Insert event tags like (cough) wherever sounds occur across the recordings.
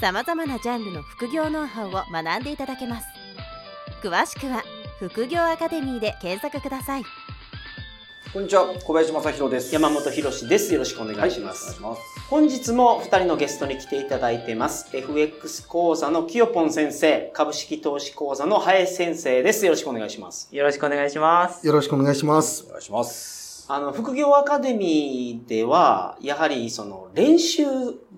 さまざまなジャンルの副業ノウハウを学んでいただけます詳しくは「副業アカデミー」で検索くださいこんにちは、小林正弘です。山本博です。よろしくお願いします。はい、ます。本日も2人のゲストに来ていただいてます。FX 講座のきよぽん先生、株式投資講座の林先生です。よろしくお願いします。よろしくお願いします。よろしくお願いします。お願いします。あの、副業アカデミーでは、やはりその練習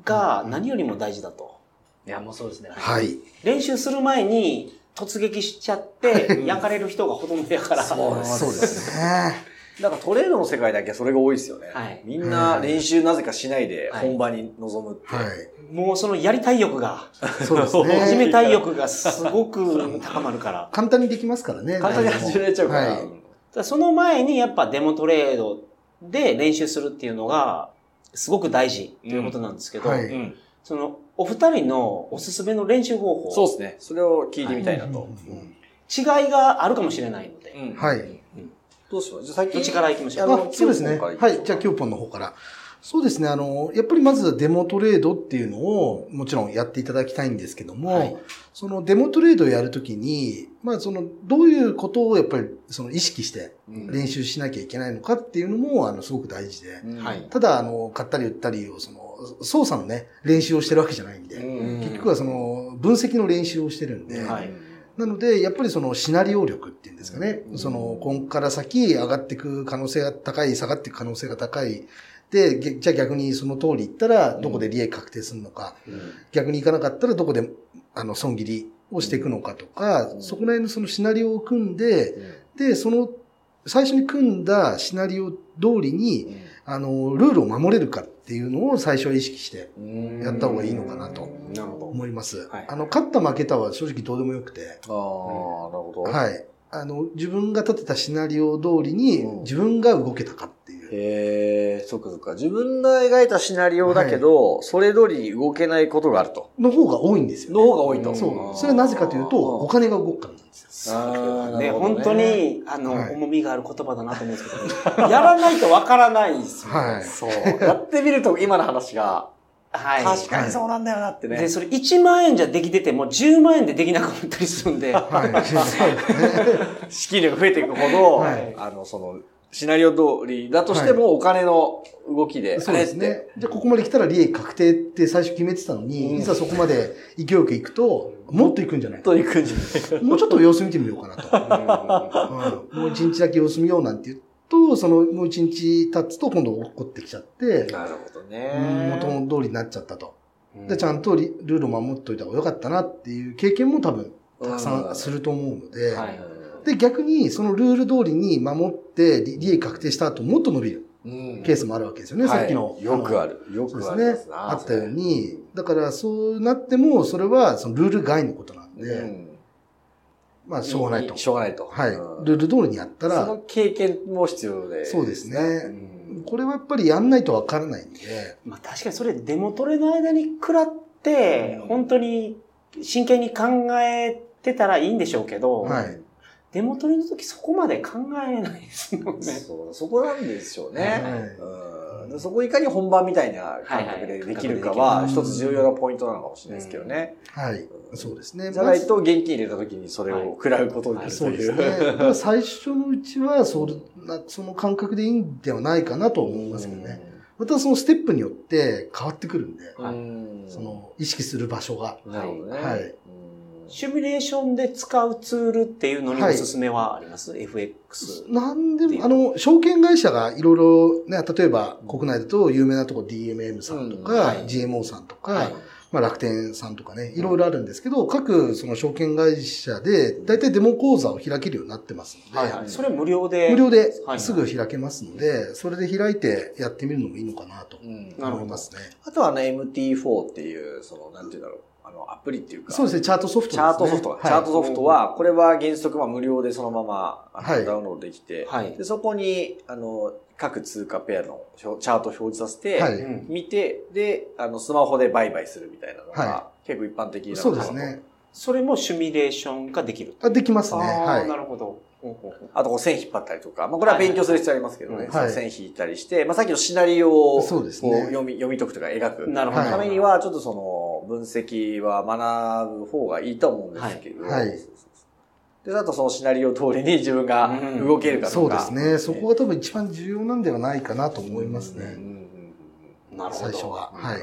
が何よりも大事だと。いや、もうそうですね。はい。練習する前に突撃しちゃって、(laughs) 焼かれる人がほとんどやから。そうそうですね。なんかトレードの世界だけそれが多いですよね。はいみんな練習なぜかしないで本番に臨むって。はい。もうそのやりたい欲が、そうですね。始めたい欲がすごく高まるから。簡単にできますからね。簡単に始めちゃうから。はいだからその前にやっぱデモトレードで練習するっていうのがすごく大事ということなんですけど、はいうんそのお二人のおすすめの練習方法、そうですね。それを聞いてみたいなと。うん。違いがあるかもしれないので、うん。はい。どうしますじゃあっちから行きましょう？あのあそうですね。はい。じゃあ、キューポンの方から。そうですね。あの、やっぱりまずデモトレードっていうのをもちろんやっていただきたいんですけども、はい。そのデモトレードをやるときに、まあその、どういうことをやっぱりその意識してうん。練習しなきゃいけないのかっていうのも、あの、すごく大事で、うん。はい。ただ、あの、買ったり売ったりを、その、操作のね、練習をしてるわけじゃないんで、うん。結局はその、分析の練習をしてるんで、はい。なので、やっぱりそのシナリオ力っていうんですかね、うん。その、今から先上がっていく可能性が高い、下がっていく可能性が高い。で、げじゃあ逆にその通りいったら、どこで利益確定するのか、逆にいかなかったらどこで、あの、損切りをしていくのかとか、うん。そこら辺のそのシナリオを組んで、で、その、最初に組んだシナリオ通りに、あの、ルールを守れるかっていうのを最初は意識してうんやった方がいいのかなと。思います。はいあの、勝った負けたは正直どうでもよくて、ああ、なるほど。はい。あの、自分が立てたシナリオ通りにうん自分が動けたかっ。へえ、そっかそっか。自分が描いたシナリオだけど、それ通りに動けないことがあると。の方が多いんですよ、ね。の方が多いと。そう。それはなぜかというと、お金が動くからなんですよ。あーね、ね本当に、あの、はい重みがある言葉だなと思うんですけど、やらないとわからないですよね。(laughs) はい。そう。やってみると今の話が、はい。確かにそうなんだよなってね。で、それ1万円じゃできてても10万円でできなくなったりするんで、はい。(laughs) 資金量が増えていくほど、はいあの、その、シナリオ通りだとしてもお金の動きで、そうですね。じゃあ、ここまで来たら利益確定って最初決めてたのに、うんいざそこまで勢いよく行くと、もっと行くんじゃない？と行くんじゃないか。もうちょっと様子見てみようかなと。(laughs) うんもう一日だけ様子見ようなんて言うと、その、もう一日経つと今度起こってきちゃって、なるほどうんね。元の通りになっちゃったと。で、ちゃんとリルールを守っといた方がよかったなっていう経験も多分たくさんすると思うので、はいで、逆にそのルール通りに守って利利益確定した後もっと伸びるうんケースもあるわけですよね、さっきの。はいよくある。よくですねあったように、だからそうなっても、それはそのルール外のことなんで、うんまあしょうがないと。しょうがないと。はい。うんルール通りにやったら、その経験も必要で。そうですねうんこれはやっぱりやんないとわからないんで、まあ確かにそれデモトレの間に食らって、うん本当に真剣に考えてたらいいんでしょうけど、はい。デモトレの時そこまで考えないですもんね。そうそこなんでしょうね。はいうんでそこいかに本番みたいな感覚でできるかは一つ重要なポイントなのかもしれないですけどね。はい。そうですね。じゃないと現金入れた時にそれを食らうことになるといそうですね。(laughs) 最初のうちはそその感覚でいいんではないかなと思いますけどね。またそのステップによって変わってくるんで、うんその意識する場所が。なるほどね。はいうんシミュレーションで使うツールっていうのにはいおすすめはあります、?FX。なんでも、あの、証券会社がいろいろね、例えば国内だと有名なとこ DMM さんとか、うんはい GMO さんとか、はいまあ楽天さんとかね、いろいろあるんですけど、各その証券会社で大体デモ講座を開けるようになってますので、はいはい。それ無料で。無料ではいすぐ開けますので、それで開いてやってみるのもいいのかなとうんなるほど思いますね。あとはね、MT4 っていう、その、なんていうんだろう。の、アプリっていうか。そうですね、チャートソフトですチね。ャートソフトが、はいチャートソフトは、これは原則は無料でそのままあのはいダウンロードできて、はいでそこに、あの、各通貨ペアの表チャートを表示させて、はいうん見て、で、あの、スマホで売買するみたいなのが、は結構一般的なそうですね。それもシミュレーションができる。あできますね。あーなはるほど。あと線引っ張ったりとか、まあこれは勉強する必要ありますけどね、はい線引いたりして、まあさっきのシナリオをそうですねこう読み、読み解くとか描くなるほど。はいためには、ちょっとその、分析は学ぶ方がいいと思うんですけど、はいで、あとそのシナリオ通りに自分が動けるかい。どか。そううですね。そこが多分一番重要なんではないかなと思いますね。うんなるほど。最初は。うん。はい。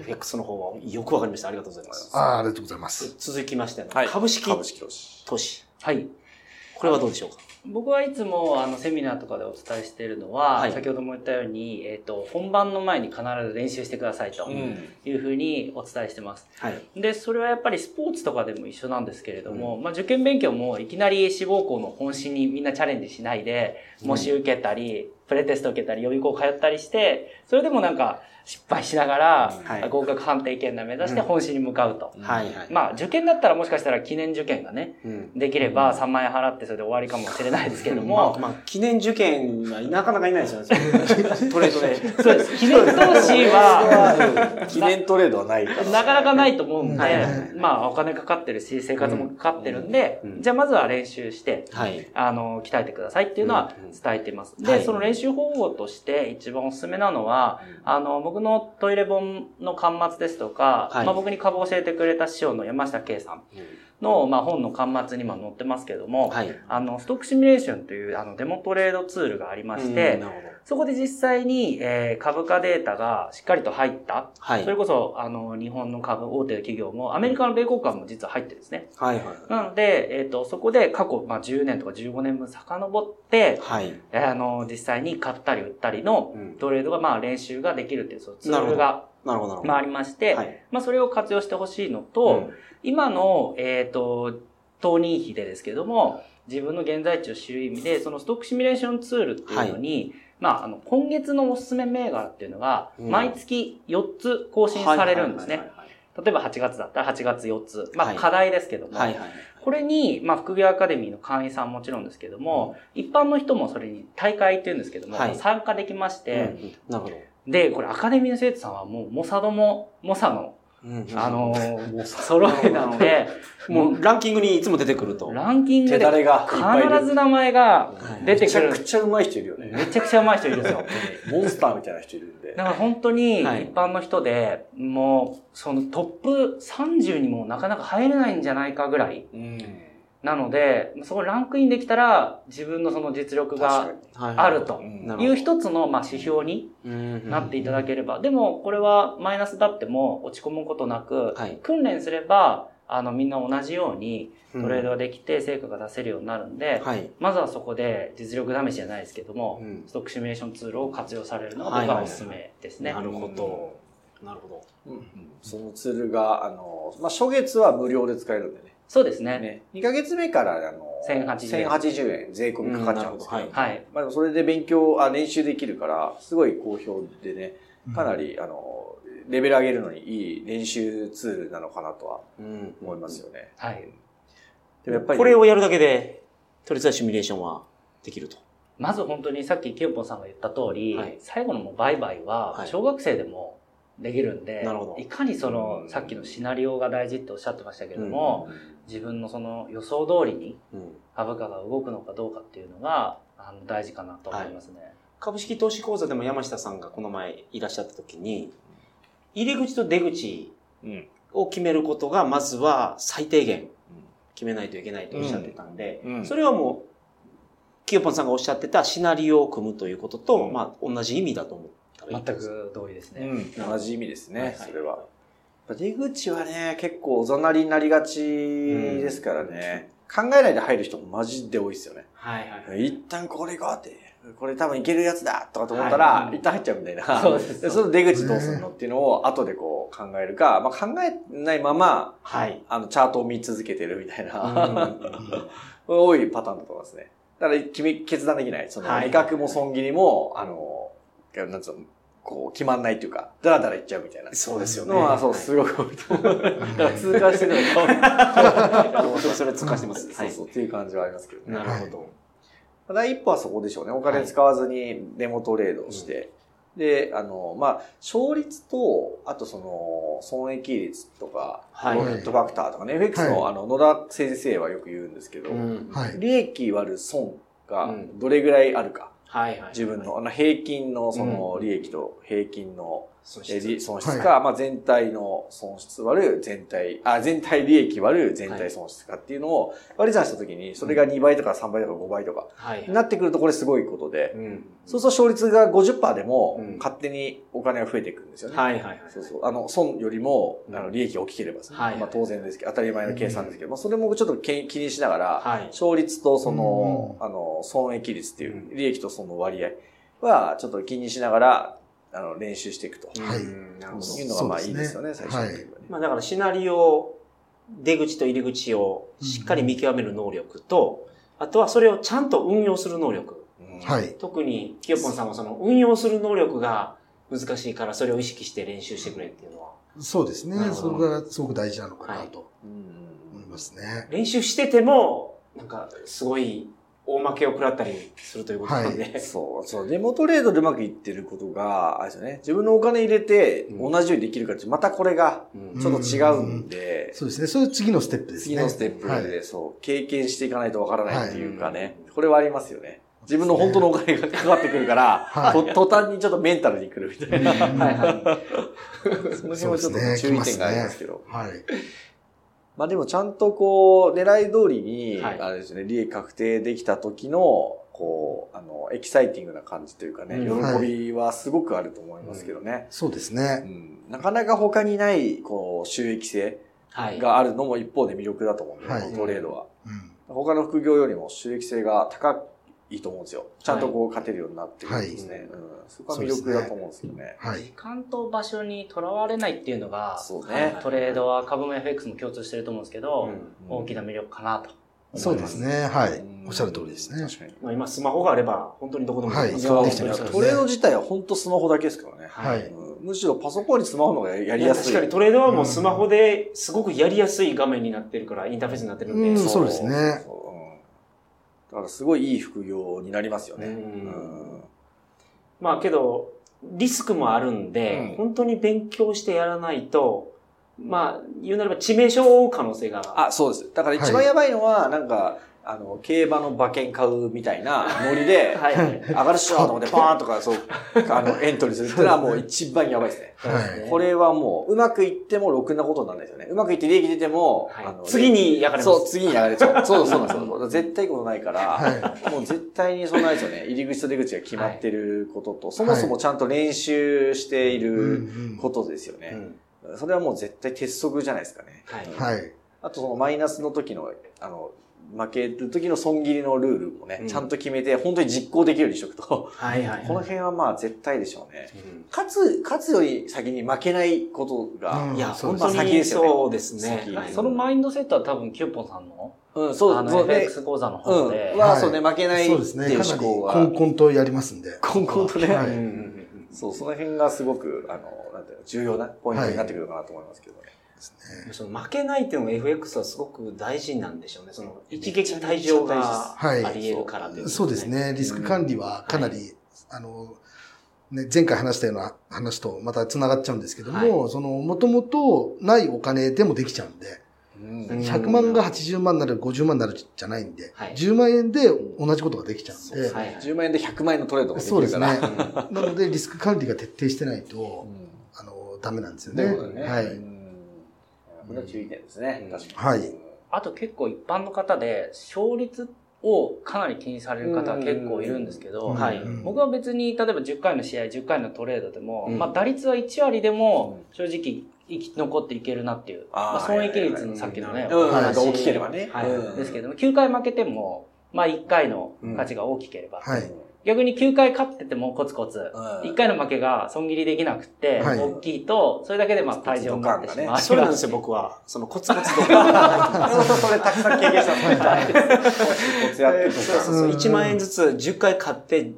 FX の方はよくわかりました。ありがとうございます。ああ、ありがとうございます。続きまして、はい株式株式投資。投資。はい。これはどうでしょうか？僕はいつもあのセミナーとかでお伝えしているのは、はい先ほども言ったように、えっ、と、本番の前に必ず練習してくださいというふうにお伝えしてます。はい。で、それはやっぱりスポーツとかでも一緒なんですけれども、まあ受験勉強もいきなり志望校の本心にみんなチャレンジしないで、模試受けたり、プレテスト受けたり、予備校通ったりして、それでもなんか失敗しながら、はい合格判定圏内目指して本心に向かうと。はいはい。まあ受験だったらもしかしたら記念受験がね、うんできれば3万円払ってそれで終わりかもしれないですけどまもあ、、まあ、記念受験はなかなかいないですよね。(laughs) トレードで。そうです。記念投資は、(laughs) 記念トレードはない。なかなかないと思うんで、まあお金かかってるし、生活もかかってるんで、うんじゃあまずは練習して、はい。あの、鍛えてくださいっていうのは伝えています。で、はいその練習方法として一番おすすめなのは、あの、僕のトイレ本の端末ですとか、はいまあ僕に株を教えてくれた師匠の山下圭さんの、まあ本の端末にも載ってますけども、はい。あの、ストックシミュレーションというあのデモトレードツールがありまして、うんなるほど。そこで実際に、えー株価データがしっかりと入った、はい。それこそ、あの、日本の株、大手企業も、アメリカの米国株も実は入ってるんですね。はいはい。なので、えっ、と、そこで過去、まあ、10年とか15年分遡って、はい。えーあの、実際に買ったり売ったりのうんトレードが、まあ、練習ができるっていう、そのツールが、なるほど。まあ、ありまして、はい。まあ、それを活用してほしいのと、今の、えっ、と、当人比でですけども、自分の現在地を知る意味で、そのストックシミュレーションツールっていうのに、まあ、あの、今月のおすすめ銘柄っていうのが、うん毎月4つ更新されるんですね。はい例えば8月だったら8月4つ。まあ、はい課題ですけども、はいはい。はいこれに、まあ、副業アカデミーの会員さんもちろんですけども、一般の人もそれに大会っていうんですけども、はい参加できまして、うんなるほど。で、これアカデミーの生徒さんはもう、モサドも、モサの、うんあのー、揃えなので、(laughs) もうランキングにいつも出てくると。ランキングで。必ず名前が出てめちゃくる。くちゃうまい人いるよね。めちゃくちゃ上手い人いるんですよ。(laughs) モンスターみたいな人いるんでだ。から本当に一はい般の人で、もう、そのトップ30にもなかなか入れないんじゃないかぐらい。うん。なので、そこランクインできたら、自分のその実力があると。いう一つのまあ指標になっていただければ、でもこれはマイナスだっても落ち込むことなく、はい。訓練すれば、あのみんな同じようにうんトレードができて成果が出せるようになるんで、はい。まずはそこで実力試しじゃないですけども、うん。ストックシミュレーションツールを活用されるのが僕はおすすめですね。なるほど。なるほど。そのツールが、あの、まあ、初月は無料で使えるんでね。そうですね。ね。2ヶ月目から、あの、1080円1080円税込みかかっちゃうんですけど。はい。まあでもそれで勉強、あ、練習できるから、すごい好評でね、かなり、あの、レベル上げるのにいい練習ツールなのかなとはうん思いますよね。はい。でもやっぱり、これをやるだけで、とりあえずシミュレーションはできると。まず本当にさっきキヨポンさんが言った通り、はい最後のもう売買ははい小学生でもできるんで、いかにその、うん。さっきのシナリオが大事っておっしゃってましたけども、自分のその予想通りにうん。株価が動くのかどうかっていうのがあの大事かなと思いますね。株式投資講座でも山下さんがこの前いらっしゃった時に、入り口と出口うん。を決めることが、まずは最低限決めないといけないとおっしゃってたんで、うん。それはもう、キヨポンさんがおっしゃってたシナリオを組むということと、うん。まあ、同じ意味だと思ったらいい全く同意ですね。うん。同じ意味ですね、はいそれは。出口はね、結構おざなりになりがちですからね。考えないで入る人もマジで多いですよね。はいはい。一旦これがって、これ多分いけるやつだとかと思ったら、はい一旦入っちゃうみたいな。そうですでその出口どうするのっていうのを後でこう考えるか、まあ、考えないまま、はい。あの、チャートを見続けてるみたいうんな、(laughs) 多いパターンだと思いますね。だから決め、決断できない。その、はい味覚も損切りも、あの、なんつうの、こう、決まんないっていうか、ダラダラいっちゃうみたいな。そうですよね。のは、そう、はいすごく多いと思う。だから通過してるのが僕それ通過してます。そうそう、っていう感じはありますけどね。なるほど。第一歩はそこでしょうね。お金使わずにデモトレードをして。で、あの、まあ、勝率と、あとその、損益率とか、はいロットファクターとかね、FX の、はあの、野田先生はよく言うんですけど、うんはい。利益割る損がうんどれぐらいあるか。自分の、あの、平均のその利益と平均のそえー利損失はか、まあ全体の損失割る全体、あ、全体利益割る全体損失かっていうのを割り算したときに、それが2倍とか3倍とか5倍とか、なってくるとこれすごいことで、うん。そうすると勝率が50%でもうん勝手にお金が増えていくんですよね。はいはいはい。そうそう。あの、損よりも、うんあの、利益が大きければですね、はいまあ当然ですけど、当たり前の計算ですけど、まあそれもちょっとけ気にしながら、はい。勝率とその、あの、損益率っていうう、利益とその割合は、ちょっと気にしながら、あの、練習していくと。はい。いうのがまあいいですよね、ね最初の時はね。まあだからシナリオ、出口と入り口をしっかり見極める能力と、あとはそれをちゃんと運用する能力。うんはい。特に、キヨポンさんはその運用する能力が難しいからそれを意識して練習してくれっていうのは。そうですねそれがすごく大事なのかなとうん思いますね。練習してても、なんかすごい大負けを食らったりするということなんで。そう、そう。デモトレードでうまくいってることが、あれですよね。自分のお金入れてうん同じようにできるかって、またこれがうんちょっと違うんで、そうですね。それ次のステップですね。次のステップはいで、そう、経験していかないとわからないっていうかね、これはありますよね。自分の本当のお金がかかってくるから、はいと途端にちょっとメンタルに来るみたいな。はいはい。その辺はちょっと注意点がありますけど。はい。まあでもちゃんとこう、狙い通りに、はいあれですね、利益確定できた時の、こう、あの、エキサイティングな感じというかね、うん喜びはすごくあると思いますけどね。そうですうね。んなかなか他にない、こう、収益性はい。があるのも一方で魅力だと思うんで、はいトレードは。うん他の副業よりも収益性が高いと思うんですよ。ちゃんとこう、勝てるようになってくるんですね。うんそこは魅力だと思うんですけどね。はい時。間と場所にとらわれないっていうのが、そうねトレードは株も FX も共通してると思うんですけど、うん大きな魅力かなと。そうですね。はいうん。おっしゃる通りですね。確かに。まあ今スマホがあれば本当にどこでもできますはいよできてますからねトレード自体は本当スマホだけですからね。はい。うんむしろパソコンにスマホの方がやりやすい。確かにトレードはもうスマホですごくやりやすい画面になってるから、インターフェースになってるんで。うんそうですねだからすごいいい副業になりますよね。まあけど、リスクもあるんで、うん本当に勉強してやらないと、まあ、言うなれば致命傷を負う可能性が。あ、そうです。だから一番やばいのは、なんか、あの、競馬の馬券買うみたいなノリで、は (laughs) いはい。上がるっしょと思って、パーンとか、そう、あの、エントリーするっていうのはもう一番やばいですね。はい。これはもう、うまくいってもろくなことにならないですよね。うまくいって利益出ても、はいあの次に焼かれます。そう、次にやられちゃう。(laughs) そうそうなんですよ。絶対いいことないから、はもう絶対にそんなですよね。入り口と出口が決まってることと、そもそもちゃんと練習しているうんことですよね。うんそれはもう絶対鉄則じゃないですかね。はい。はい。あとそのマイナスの時の、あの、負ける時の損切りのルールもね、うんちゃんと決めて、本当に実行できるようにしとくと、はいはい。この辺はまあ絶対でしょうね。うん勝つ、勝つより先に負けないことが、うんいや、本当に先ですよねそうですね。そのマインドセットは多分キューポンさんの、うん、そう、あのそうね。FX 講座の方で、うん。は、はいそうね、負けないってそうですね。いうかなり思考が。コンコンとやりますんで。コンコンとね。はいそう、その辺がすごく、あの、なんていうの、重要なポイントになってくるかなと思いますけどね。ですうんその負けないっていうのが FX はすごく大事なんでしょうね。その一撃退場がはいあり得るからということそうです。ね。リスク管理はかなり、あの、ね、前回話したような話とまた繋がっちゃうんですけども、はその、もともとないお金でもできちゃうんで、うんうん100万が80万になる、50万になるじゃないんで、はい10万円で同じことができちゃうんで、はいはい10万円で100万円のトレードができそうですねるから。(laughs) なので、リスク管理が徹底してないと、あの、ダメなんですよね。ね。はい。うんこれは注意点ですね。確かに。はい。あと結構一般の方で、勝率をかなり気にされる方は結構いるんですけど、うん。はい。うん。僕は別に例えば10回の試合、10回のトレードでも、うん。まあ打率は1割でも正直生き残っていけるなっていう、まあ、損益率のさっきのね、うん、お話。大きければね。はい。うん。ですけども、9回負けても、まあ1回の価値が大きければ、はい。逆に9回勝っててもコツコツ、うん1回の負けが損切りできなくて、はい大きいと、それだけでまあ退場になってしまう。あそうなんですよ、僕は。そのコツコツとか。それたくさん経験した。コツコツやってるとか。そうそうそう。1万円ずつ10回買って、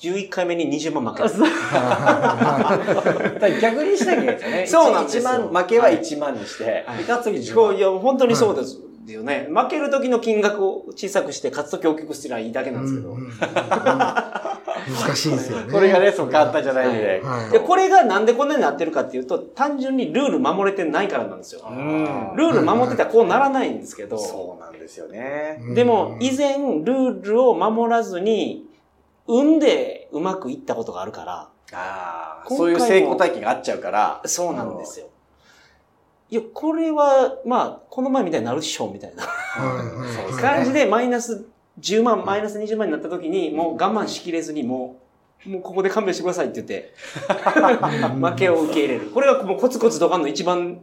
11回目に20万負ける。(laughs) だから逆にしなきゃいけないですよね。そうなんですよ1万、負けは1万にして、はいで勝つ時10万。そういや、本当にそうですよね。負ける時の金額を小さくして、勝つ時大きくすればいいだけなんですけど。うんうんうん難しいですよね。これがね、そう簡単じゃないんで。はいで、これがなんでこんなになってるかっていうと、単純にルール守れてないからなんですよ。うんルール守ってたらこうならないんですけど、そうなんですよね。うんでも、以前、ルールを守らずに、運でうまくいったことがあるから、ああ、そういう成功体験があっちゃうから。そうなんですよ。いや、これは、まあ、この前みたいになるでしょう、みたいなはいはいそうですね感じで、マイナス10万、マイナス20万になった時に、もう我慢しきれずに、もう、もうここで勘弁してくださいって言って、(laughs) 負けを受け入れる。これがもうコツコツドカンの一番、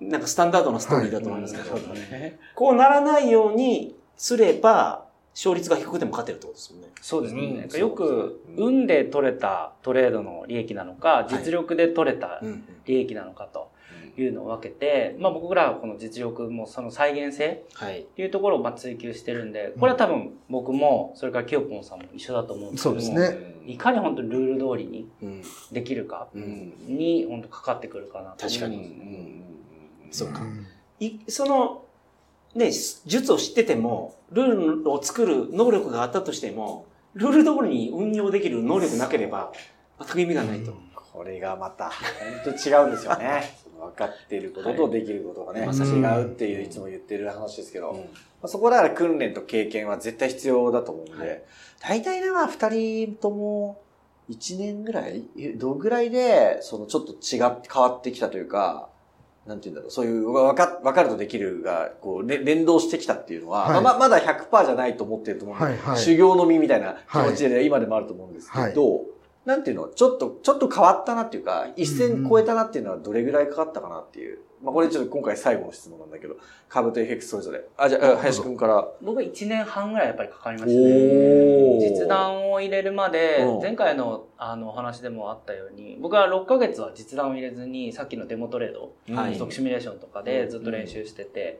なんかスタンダードなストーリーだと思いますけど、そうだね。こうならないようにすれば、勝率が低くても勝てるってことですもんね。そうですね。うんよく、運で取れたトレードの利益なのか、い実力で取れたうん。利益なのかというのを分けて、まあ僕らはこの実力もその再現性はい。っていうところをまあ追求してるんで、これは多分僕も、それからキヨポンさんも一緒だと思うんですけども、そうですね。いかに本当にルール通りにうん。できるかうん。に本当かかってくるかなと思います確かにね。そうか。うんい、その、ね、術を知ってても、ルールを作る能力があったとしても、ルール通りに運用できる能力なければ、全く意味がないと。これがまた、本当違うんですよね。(laughs) 分かっていることとできることがね、はい違うっていういつも言ってる話ですけど、うん。まあそこだから訓練と経験は絶対必要だと思うんで、はい。大体ね、まあ二人とも1年ぐらいえどぐらいで、そのちょっと違って変わってきたというか、なんて言うんだろう、そういうわか分かるとできるが、こう、れ連動してきたっていうのは、はい。まあまだ100%じゃないと思ってると思うんで、はいはい。修行の身みたいな気持ちで今でもあると思うんですけど、なんていうの、ちょっと、ちょっと変わったなっていうか、一線超えたなっていうのはどれぐらいかかったかなっていう。まあこれちょっと今回最後の質問なんだけど、株と FX それぞれ。あ、じゃあ、林くんから。僕は1年半ぐらいやっぱりかかりましたおね。ー。実弾を入れるまでうん、前回のあのお話でもあったように、僕は6ヶ月は実弾を入れずに、さっきのデモトレード、はい。ストックシミュレーションとかでずっと練習してて、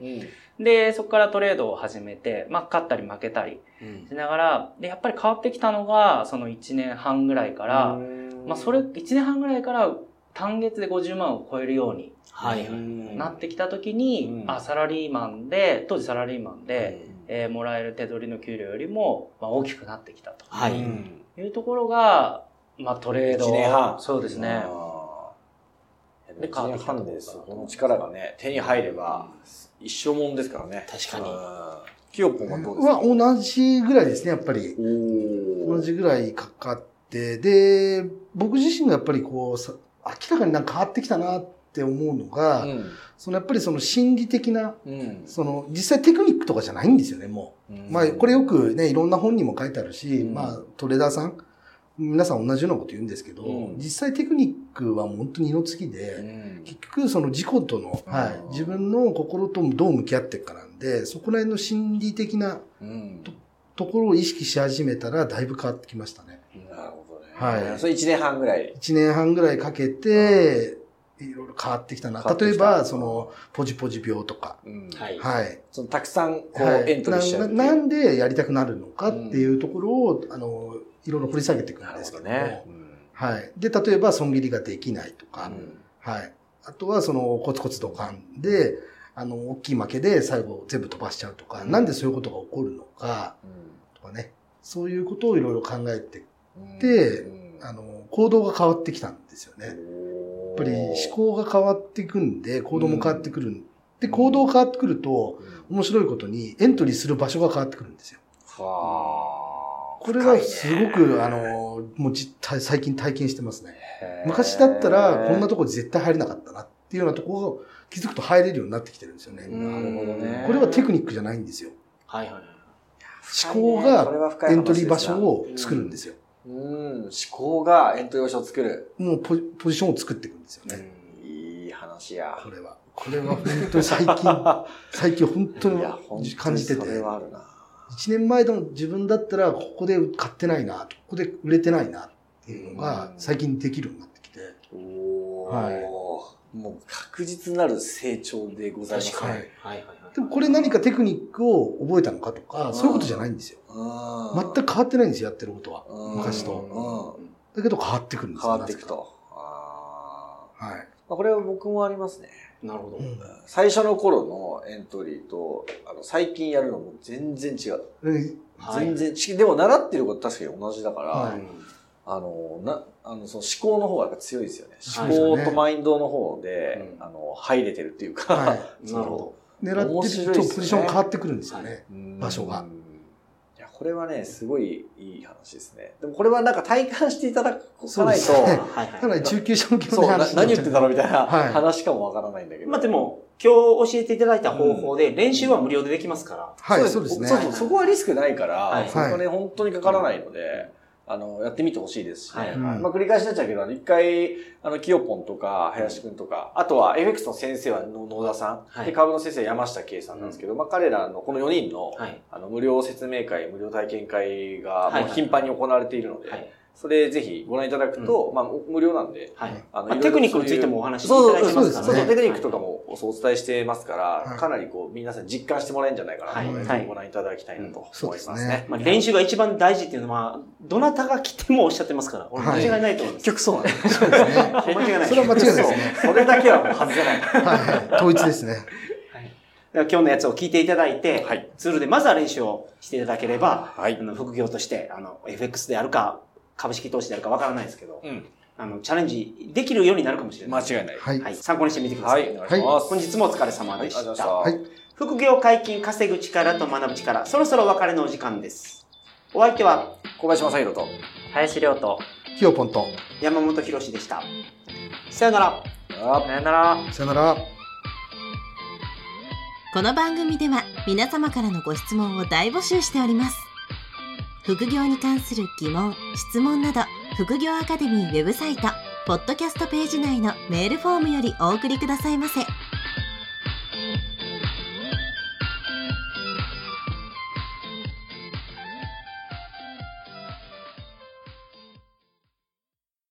うん。で、そこからトレードを始めて、まあ、勝ったり負けたりうん。しながら、で、やっぱり変わってきたのが、その1年半ぐらいから、まあ、それ、1年半ぐらいから単月で50万を超えるように。なってきた時に、うんあ、サラリーマンで、当時サラリーマンで、えーもらえる手取りの給料よりも、まあ、大きくなってきたとはい。うんいうところが、まあ、トレード。一年半そうですね。で一年半でそこの力がね、手に入れば、一生もんですからね。確かにうん。キヨポンはどうですか？は同じぐらいですね、やっぱり。お同じぐらいかかって、で、僕自身がやっぱりこう、さ明らかになんか変わってきたなって思うのが、うん。そのやっぱりその心理的な、うん。その実際テクニックとかじゃないんですよね、もう。まあこれよくね、いろんな本にも書いてあるし、うんまあトレーダーさん、皆さん同じようなこと言うんですけど、うん実際テクニックは本当に二の次で、うん結局その自己との、はうんい、自分の心とどう向き合っていくかなんで、そこら辺の心理的なうん。ところを意識し始めたらだいぶ変わってきましたね。はいそれ1年半ぐらい。1年半ぐらいかけて、いろいろ変わってきたな。例えば、その、ポジポジ病とか。うんはい。はい。そのたくさん、こう、はいエントリーしちゃう。なななんでやりたくなるのかっていうところを、あの、いろいろ掘り下げていくんですけども。ほどね。はい。で、例えば、損切りができないとか、うんはい。あとは、その、コツコツドカンで、あの、大きい負けで最後全部飛ばしちゃうとか、なんでそういうことが起こるのか、とかね。そういうことをいろいろ考えて、あの、行動が変わってきたんですよね。やっやぱり思考が変わっていくんで、行動も変わってくるんで、行動が変わってくると、面白いことにエントリーする場所が変わってくるんですよ。はあ。これがすごく、あの、もう実体、最近体験してますね。昔だったら、こんなとこ絶対入れなかったなっていうようなところを気づくと入れるようになってきてるんですよね。なるほどね。これはテクニックじゃないんですよ。はいはいはい。思考がエントリー場所を作るんですよ。うん、思考がエントリーを作る。もうポジポジションを作っていくんですよね。いい話や。これは。これは本当に最近、(laughs) 最近本当に当感じてて。にそれはあるな。1年前の自分だったら、ここで買ってないな、ここで売れてないなっていうのが最近できるようになってきて。おはいもう確実なる成長でございますね。確かに。はいはいはい。でもこれ何かテクニックを覚えたのかとか、そういうことじゃないんですよ。全く変わってないんですよ、やってることは。昔と。だけど変わってくるんですよ。変わっていくと。はい。これは僕もありますね。なるほど。最初の頃のエントリーと、あの、最近やるのも全然違う。全然違う。でも習ってること確かに同じだから、あの、な、あの、その思考の方が強いですよね。思考とマインドの方で、あの、入れてるっていうか、(laughs) なるほど。狙ってるとポジション変わってくるんですよね。場所が。これはね、すごいいい話ですね。でもこれはなんか体感していただかないと、(laughs) かなり中級者向けの話何言ってんだろうみたいな話かもわからないんだけど。まあでも、今日教えていただいた方法で練習は無料でできますから。はい、そうですね。そうそう、そこはリスクないから、そこはね、本当にかからないので、あの、やってみてほしいですし、ね、はい、まあ繰り返しになっちゃうけど、一回、あの、キヨポンとか、林くんとか、あとは FX の先生は野田さん、はい、で、株の先生山下圭さんなんですけど、まあ彼らのこの4人の、はい、あの、無料説明会、無料体験会が、もう頻繁に行われているので、はい。それぜひご覧いただくと、うん、まあ無料なんで、はい、あの、テクニックについてもお話しいただきますからね。そうそう、テクニックとかもお伝えしてますから、かなりこう、皆さん実感してもらえるんじゃないかなと、はい、ご覧いただきたいなと思いますね。まあ、練習が一番大事っていうのは、どなたが来てもおっしゃってますから、間違いないと思います。結局そうなんです。そうですね。間違いない。それは間違いないですね。それだけはもう外せない。はい。統一ですね。今日のやつを聞いていただいて、はい、ツールでまずは練習をしていただければ、はい、あの副業として、あの、FX であるか、株式投資であるかわからないですけど、うん、あの、チャレンジできるようになるかもしれない。間違いない。はい。はい、参考にしてみてください。はい、お願いします。本日もお疲れ様でした。はい。副業解禁稼ぐ力と学ぶ力、そろそろお別れのお時間です。お相手は、小林正宏と、林亮と、ひよぽんと、山本博史でした。さよなら。さよなら。さよなら。この番組では皆様からのご質問を大募集しております。副業に関する疑問、質問など、副業アカデミーウェブサイト、ポッドキャストページ内のメールフォームよりお送りくださいませ。